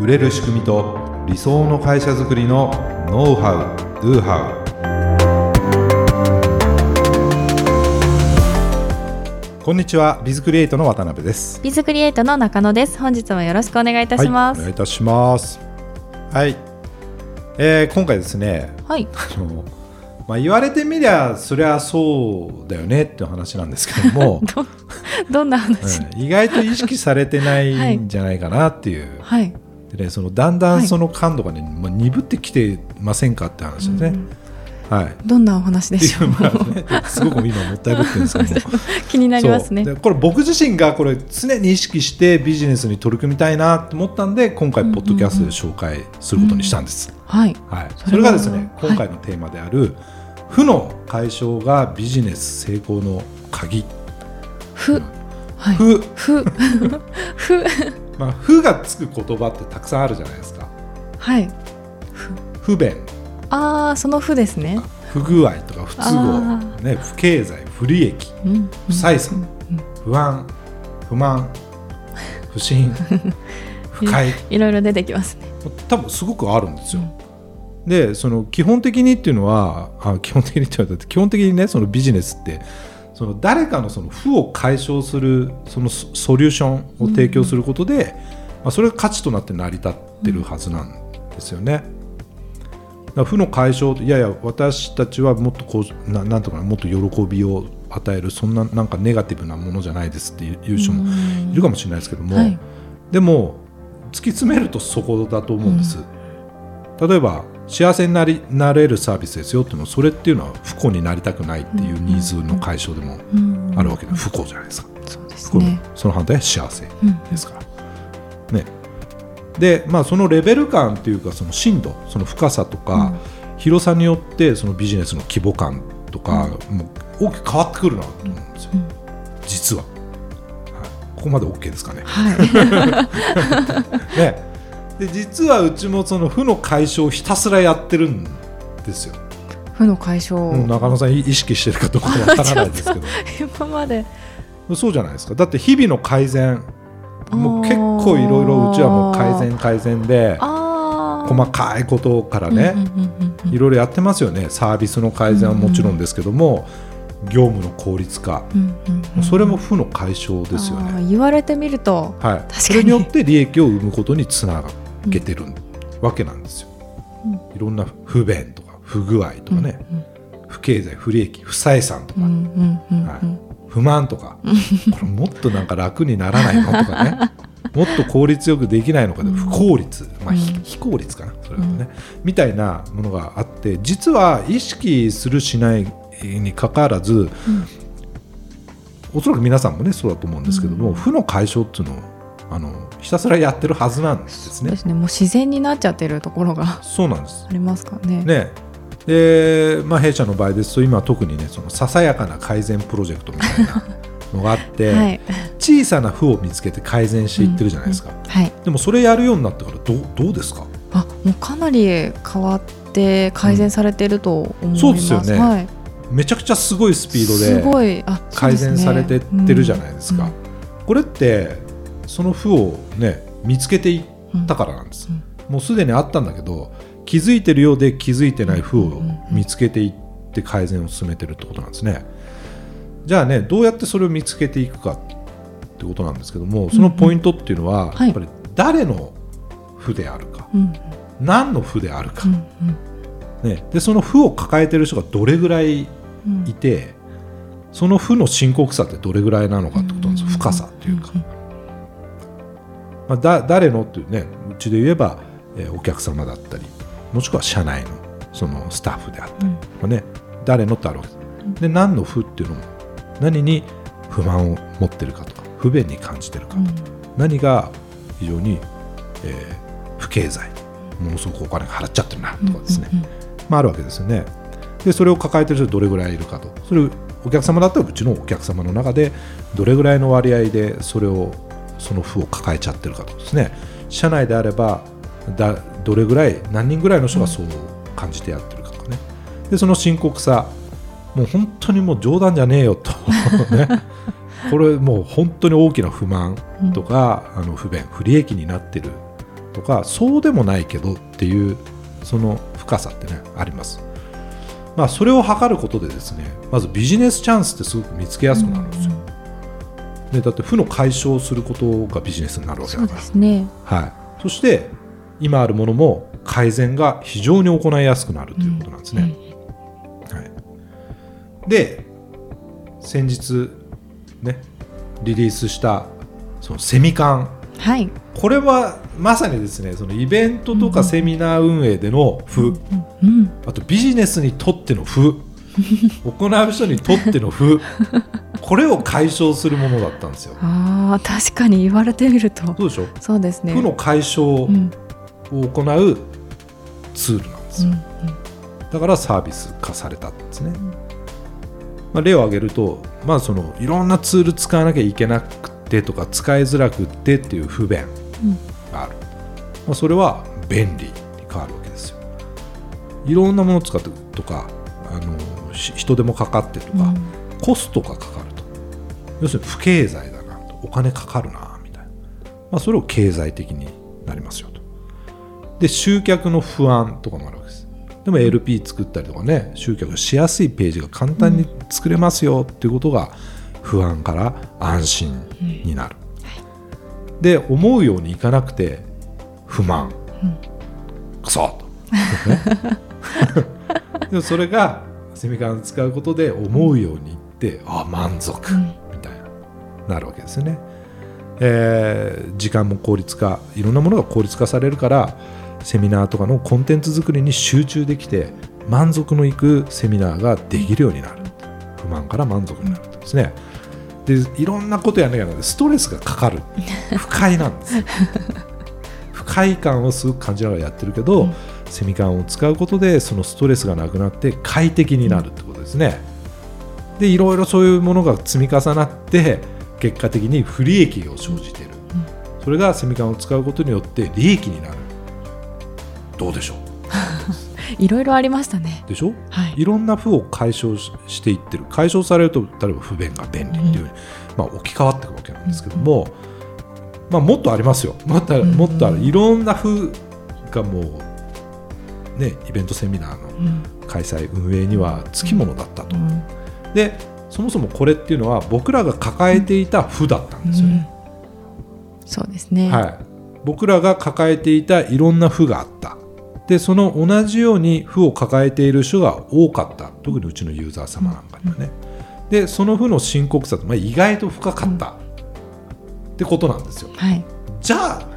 売れる仕組みと理想の会社づくりのノウハウ・ドゥハウこんにちはビズクリエイトの渡辺です。ビズクリエイトの中野です。本日もよろしくお願いいたします、はい、お願いいたします。はい、えー、今回ですねはい。あのまあ、言われてみりゃそりゃそうだよねっていう話なんですけども。どどんな話、うん意外と意識されてないんじゃないかなっていう、はいでね、そのだんだんその感度がね、まあ、鈍ってきてませんかって話ですね。はい。どんなお話でしょう？うまあねすごく今もったいぶってるんですけども。気になりますね。これ僕自身がこれ常に意識してビジネスに取り組みたいなと思ったんで今回ポッドキャストで紹介することにしたんです。はい。はい、それがですねはい。今回のテーマである、負の解消がビジネス成功の鍵。ふ。はい。負ふ。ふまあ、負がつく言葉ってたくさんあるじゃないですか。はい。不便、ああそのふですね。不具合とか不都合。あ、ね、不経済、不利益、うん。不採算、不安、不満、不信、不快、いろいろ出てきますね。多分すごくあるんですよ。でその基本的にっていうのはあ基本的にって言われたって基本的にねそのビジネスってその誰かのその負を解消するそのソソリューションを提供することで、まあ、それが価値となって成り立ってるはずなんですよね。だ負の解消いやいや私たちはもっとこうななんとかなもっと喜びを与えるそんななんかネガティブなものじゃないですっていう人もいるかもしれないですけども、はい。でも突き詰めるとそこだと思うんです、例えば幸せになりなれるサービスですよっていうのはそれっていうのは不幸になりたくないっていうニーズの解消でもうん。あるわけで不幸じゃないですか、そうですね。その反対は幸せうんですから、ね。でまあそのレベル感っていうかその深度その深さとか、広さによってそのビジネスの規模感とか、もう大きく変わってくるなと思うんですよ、うん。実は、はい、ここまで OK ですかね。はい。ね、で実はうちもその負の解消をひたすらやってるんですよ。負の解消。中野さん意識してるかどうかわからないですけど。今まで。そうじゃないですか。だって日々の改善もう結構いろいろうちはもう改善改善で細かいことからねうんうんうんうんいろいろやってますよね。サービスの改善はもちろんですけども業務の効率化。うんうんうんそれも負の解消ですよあね。ー言われてみると。はい、かに。それによって利益を生むことにつなげてるわけなんですよ。うんいろんな不便とか不具合とかね、不経済不利益不採算とか、不満とか。これもっとなんか楽にならないのとかね。もっと効率よくできないのかで不効率、まあ、非効率かなそれだとね、みたいなものがあって実は意識するしないにかかわらず、おそらく皆さんもねそうだと思うんですけども、負の解消っていうのをあのひたすらやってるはずなんですね。で。すね。もう自然になっちゃってるところがそうなんです。ありますからね。ね。で、まあ、弊社の場合ですと今特にねそのささやかな改善プロジェクトみたいなのがあって、はい。小さな負を見つけて改善していってるじゃないですか、はい。でもそれやるようになってからどうどうですか？あもうかなり変わって改善されてると思います、そうですよね。はい、めちゃくちゃすごいスピードすで改善されてってるじゃないですか、うん。これってその負をね見つけていったからなんです、うんもうすでにあったんだけど気づいてるようで気づいてない負を見つけていって改善を進めてるってことなんですね。じゃあねどうやってそれを見つけていくかってことなんですけどもそのポイントっていうのは、はい。やっぱり誰の負であるか。うん何の負であるか。う、んね、でその負を抱えてる人がどれぐらいうん。いてその負の深刻さってどれぐらいなのかってことなんです深さっていうか、うんまあ、だ誰の？っていうねうちで言えば、えーお客様だったりもしくは社内のそのスタッフであったり、うん。まあね、誰のってあるわけ。ですで何の負っていうのも何に不満を持ってるかとか不便に感じてるか、何が非常に、えー不経済ものすごくお金が払っちゃってるなとかですね、うん。うん。まあ、あるわけですよね。でそれを抱えてる人どれぐらいいるかと。それをお客様だったらうちのお客様の中でどれぐらいの割合でそれをその負を抱えちゃってるかとかですね。社内であればだどれぐらい何人ぐらいの人がそう感じてやってるかとかね。でその深刻さもう本当にもう冗談じゃねえよと、ね、これもう本当に大きな不満とか、あの不便不利益になってるとかそうでもないけどっていうその深さってねあります。まあ、それを測ることでですねまずビジネスチャンスってすごく見つけやすくなるんですよ。ね、だって負の解消することがビジネスになるわけそうだからですね。はい、そして今あるものも改善が非常に行いやすくなるということなんですね。はい、で先日ねリリースしたそのセミカンはい。これはまさにですねそのイベントとかセミナー運営での負、うん。あとビジネスにとっての負行う人にとっての負これを解消するものだったんですよ。ああ、確かに言われてみると。どうでしょ？うそうですね。負の解消うん。を行うツールなんですよ、うん。だからサービス化されたんですね、まあ、例を挙げると、まあ、そのいろんなツール使わなきゃいけなくてとか使いづらくってっていう不便がある、まあ、それは便利に変わるわけですよいろんなものを使ってとかあのし人手もかかってとか、コストがかかると。要するに不経済だなと。お金かかるなみたいな、まあ、それを経済的になりますよと。で集客の不安とかもあるわけです。でも LP 作ったりとかね集客しやすいページが簡単に作れますよっていうことが不安から安心になる、で思うようにいかなくて不満、クソと、ね。でもそれがセミカン使うことで思うようにいってあ満足みたいななるわけですよね、えー時間も効率化いろんなものが効率化されるからセミナーとかのコンテンツ作りに集中できて満足のいくセミナーができるようになる。不満から満足になるとですね。でいろんなことやんなきゃならない。ストレスがかかる。不快なんですよ。不快感をすごく感じながらやってるけど、セミカンを使うことでそのストレスがなくなって快適になるってことですね。でいろいろそういうものが積み重なって結果的に不利益を生じている、それがセミカンを使うことによって利益になる。どうでしょう？いろいろありましたね。でしょ？はい。いろんな負を解消ししていってる。解消されると例えば不便が便利っていうふうに、まあ、置き換わっていくわけなんですけども、まあ、もっとありますよ。もっともっとある。いろんな負がもう、ね、イベントセミナーのうん。開催運営にはつきものだったと、うん。でそもそもこれっていうのは僕らが抱えていた負だったんですよね、そうですね。はい、僕らが抱えていたいろんな負があった。でその同じように負を抱えている人が多かった。特にうちのユーザー様なんかにはね、でその負の深刻さって、まあ、意外と深かった、ってことなんですよ。はい。じゃあ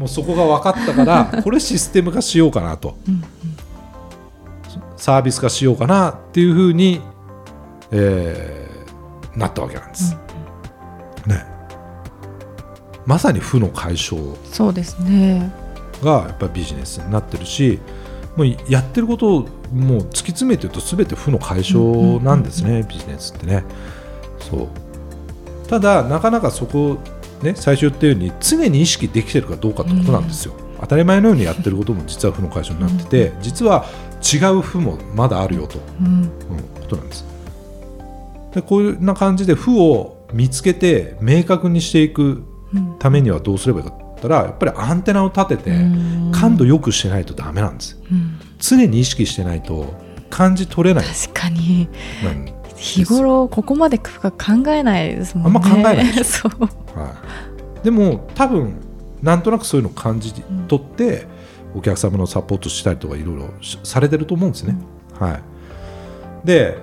もうそこが分かったから これシステム化しようかなと。うんサービス化しようかなっていうふうに、えーなったわけなんです、ね。まさに負の解消そうですね。がやっぱりビジネスになってるしもうやってることをもう突き詰めてると全て負の解消なんですね、ビジネスってね。そう。ただなかなかそこね最初言ったように常に意識できてるかどうかってことなんですよ、当たり前のようにやってることも実は負の解消になってて、実は違う負もまだあるよと、うん。うん、ことなんです。でこういうな感じで負を見つけて明確にしていくうん。ためにはどうすればいいかって言ったらやっぱりアンテナを立てて、うん。感度よくしてないとダメなんです。うん。常に意識してないと感じ取れない。確かに。日頃ここまで深く考えないですもんね。あんま考えないで そう。はい、でも多分なんとなくそういうのを感じ取って、お客様のサポートしたりとかいろいろしされてると思うんですね。はい、で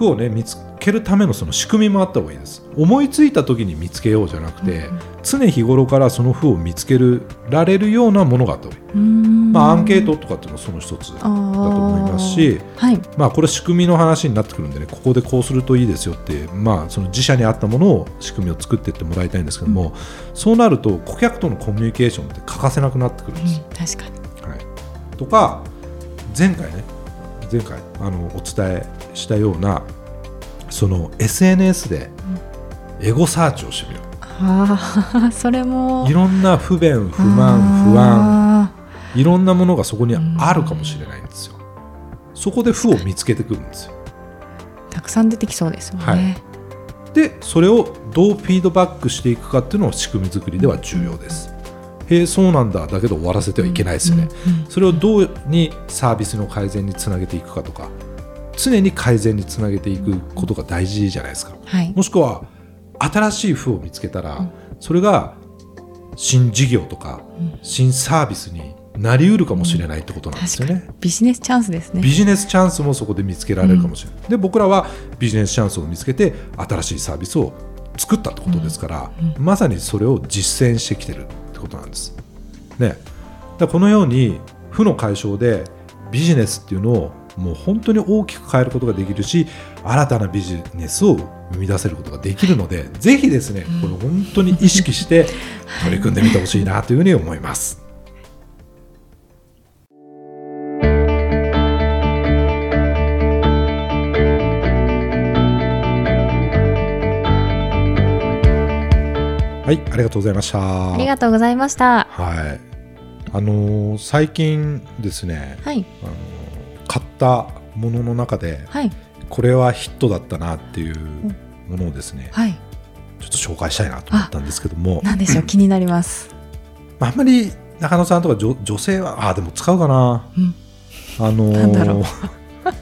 負をね見つけるためのその仕組みもあった方がいいです。思いついた時に見つけようじゃなくて、常日頃からその負を見つけられるようなものがあった方がいい、うん。まあ、アンケートとかっていうのはその一つだと思いますしはい。まあ、これ仕組みの話になってくるんでねここでこうするといいですよって、まあ、その自社に合ったものを仕組みを作っていってもらいたいんですけども、そうなると顧客とのコミュニケーションって欠かせなくなってくるんです。確かに。はい、とか前回ね前回あのお伝えしたようなその SNS でエゴサーチをしてみる、ああ、それも。いろんな不便不満不安あいろんなものがそこにあるかもしれないんですよ。そこで負を見つけてくるんですよ。ーたくさん出てきそうですもんね。はいでそれをどうフィードバックしていくかっていうのを仕組み作りでは重要ですへえそうなんだ。だけど終わらせてはいけないですよね、うんうんそれをどうにサービスの改善につなげていくかとか常に改善につなげていくことが大事じゃないですか。はい。もしくは新しい負を見つけたら、うん。それが新事業とかうん。新サービスになりうるかもしれないってことなんですよね。ビジネスチャンスですね。ビジネスチャンスもそこで見つけられるかもしれない。で僕らはビジネスチャンスを見つけて新しいサービスを作ったってことですから、うん。まさにそれを実践してきてるってことなんです。ね、だこのように負の解消でビジネスっていうのをもう本当に大きく変えることができるし新たなビジネスを生み出せることができるので、ぜひですね、これ本当に意識して取り組んでみてほしいなというふうに思います。はい、ありがとうございました。ありがとうございました。はい。あのー最近ですね、はい。あのー買ったものの中ではい。これはヒットだったなっていうものをですね、はい。ちょっと紹介したいなと思ったんですけども、なんでしょう？気になります。まああんまり中野さんとか女女性はあでも使うかな。うん。あのーなんだろう。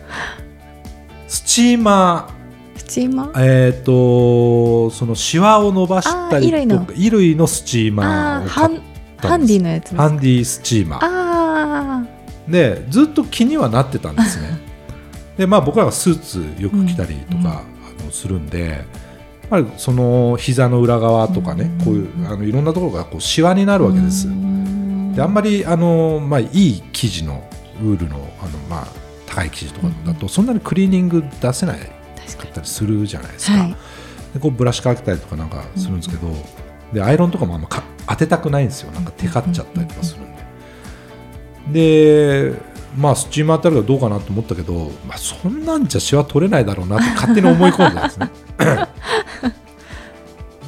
スチーマスチーマー？ーえっ、とそのシワを伸ばしたりあー衣類の。とか衣類のスチーマーを買っあーハンディのやつハンディスチーマー。あでずっと気にはなってたんですね。でまあ僕らがスーツよく着たりとか、あのするんでやっぱりその膝の裏側とかね、うん。こういうあのいろんなところがこうシワになあるわけです、うん。であんまりあの、まあ、いい生地のウールのあの、まあ、高い生地とかだとそんなにクリーニング出せない確かかったりするじゃないですか、はい。でこうブラシかけたりとかなんかするんですけど、でアイロンとかもあんまか当てたくないんですよ。なんかテカっちゃったりとかするんで、でまあスチーム当たるかどうかなと思ったけど、まあ、そんなんじゃシワ取れないだろうなって勝手に思い込んだんですね。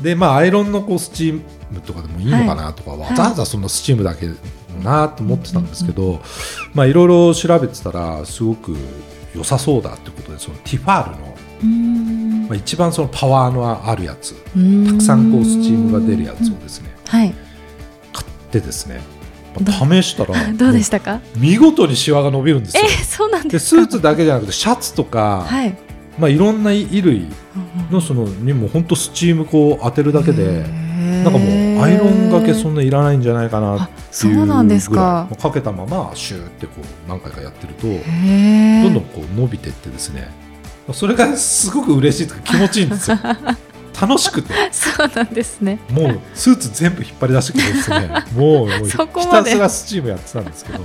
でまあアイロンのこうスチームとかでもいいのかなとか、い。わざわざそんなスチームだけなと思ってたんですけど、まあいろいろ調べてたらすごく良さそうだってことでそのティファールの、うんまあ、一番そのパワーのあるやつうん。たくさんこうスチームが出るやつをですねはい。買ってですね、まあ試したら どうでしたか？見事にシワが伸びるんですよ。えそうなんでスか？ーツだけじゃなくてシャツとか、はい。まあ、いろんな衣類のそのにも本当スチームこう当てるだけでなんかもうアイロンがけそんないらないんじゃないかなっていうあそうなんですか。ぐらいかけたままシューってこう何回かやってるとどんどんこう伸びてってですねそれがすごく嬉しいとか気持ちいいんですよ。楽しくて。そうなんですね。もうスーツ全部引っ張り出してきてですね。もうもうひたすらスチームやってたんですけど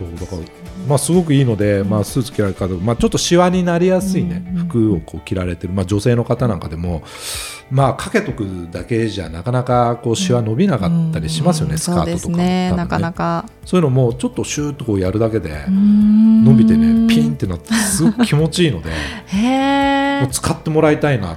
そうだからまあすごくいいので、まあ、スーツ着られる方、まあ、ちょっとシワになりやすいね、うん。服をこう着られてる、まあ、女性の方なんかでも、まあ、かけとくだけじゃなかなかこうシワ伸びなかったりしますよね、うん。スカートとかもそうですね。多分なかなか。そういうのもちょっとシューッとこうやるだけで伸伸びてねピンってなってすごく気持ちいいので へえもう使ってもらいたいなっ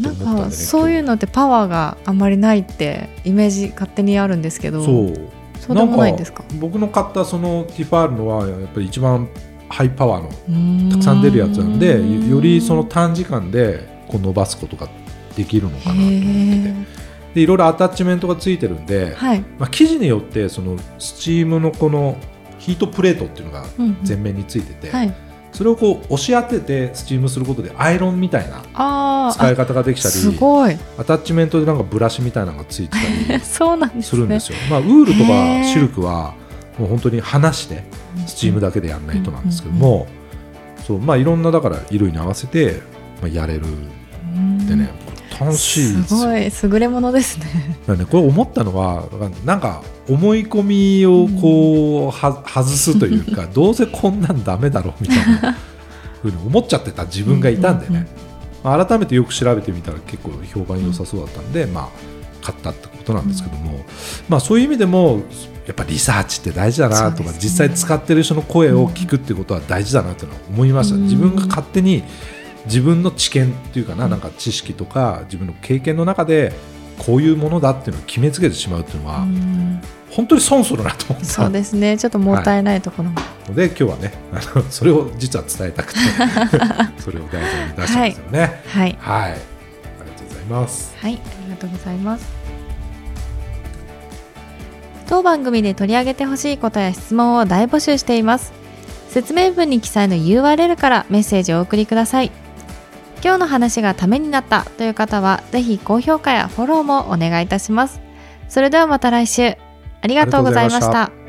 たんでねかそういうのってパワーがあんまりないってイメージ勝手にあるんですけど。そうそうでもないんですか？僕の買ったそのティファールのはやっぱり一番ハイパワーのたたくさん出るやつなんでよよりその短時間でこう伸ばすことができるのかなと思ってて。でいろいろアタッチメントがついてるんで、はい。まあ、生地によってそのスチームのこのヒートプレートっていうのがうんうん。前面についてて、はいそれをこう押し当ててスチームすることでアイロンみたいな使い方ができたあすりごい。アタッチメントでなんかブラシみたいなのがついてたり すね。するんですよ。まあ、ウールとかシルクはもう本当に離してスチームだけでやんないとなんですけども、そうまあ、いろんなだから衣類に合わせて、まあ、やれる。うん。でね、楽しいですごい優れものですね。だね、これ思ったのはなんか思い込みをこうは外すというか どうせこんなんダメだろうみたいなふうに思っちゃってた自分がいたんでね、まあ改めてよく調べてみたら結構評判良さそうだったんで、まあ、買ったってことなんですけども、まあ、そういう意味でもやっぱリサーチって大事だなとか、ね。実際使ってる人の声を聞くってことは大事だなっていうのは思いました、うん。自分が勝手に自分の知見っていうかな,、なんか知識とか自分の経験の中でこういうものだっていうのを決めつけてしまうっていうのは、うん。本当に損するなと思った。そうですね。ちょっともったいないところも、ので、今日はねあのそれを実は伝えたくて それを題材に出したんですよね。はい。はい、ありがとうございます。はい。ありがとうございます。当番組で取り上げてほしいことや質問を大募集しています。説明文に記載の URL からメッセージをお送りください今日の話がためになったという方はぜひ高評価やフォローもお願いいたします。それではまた来週。ありがとうございました。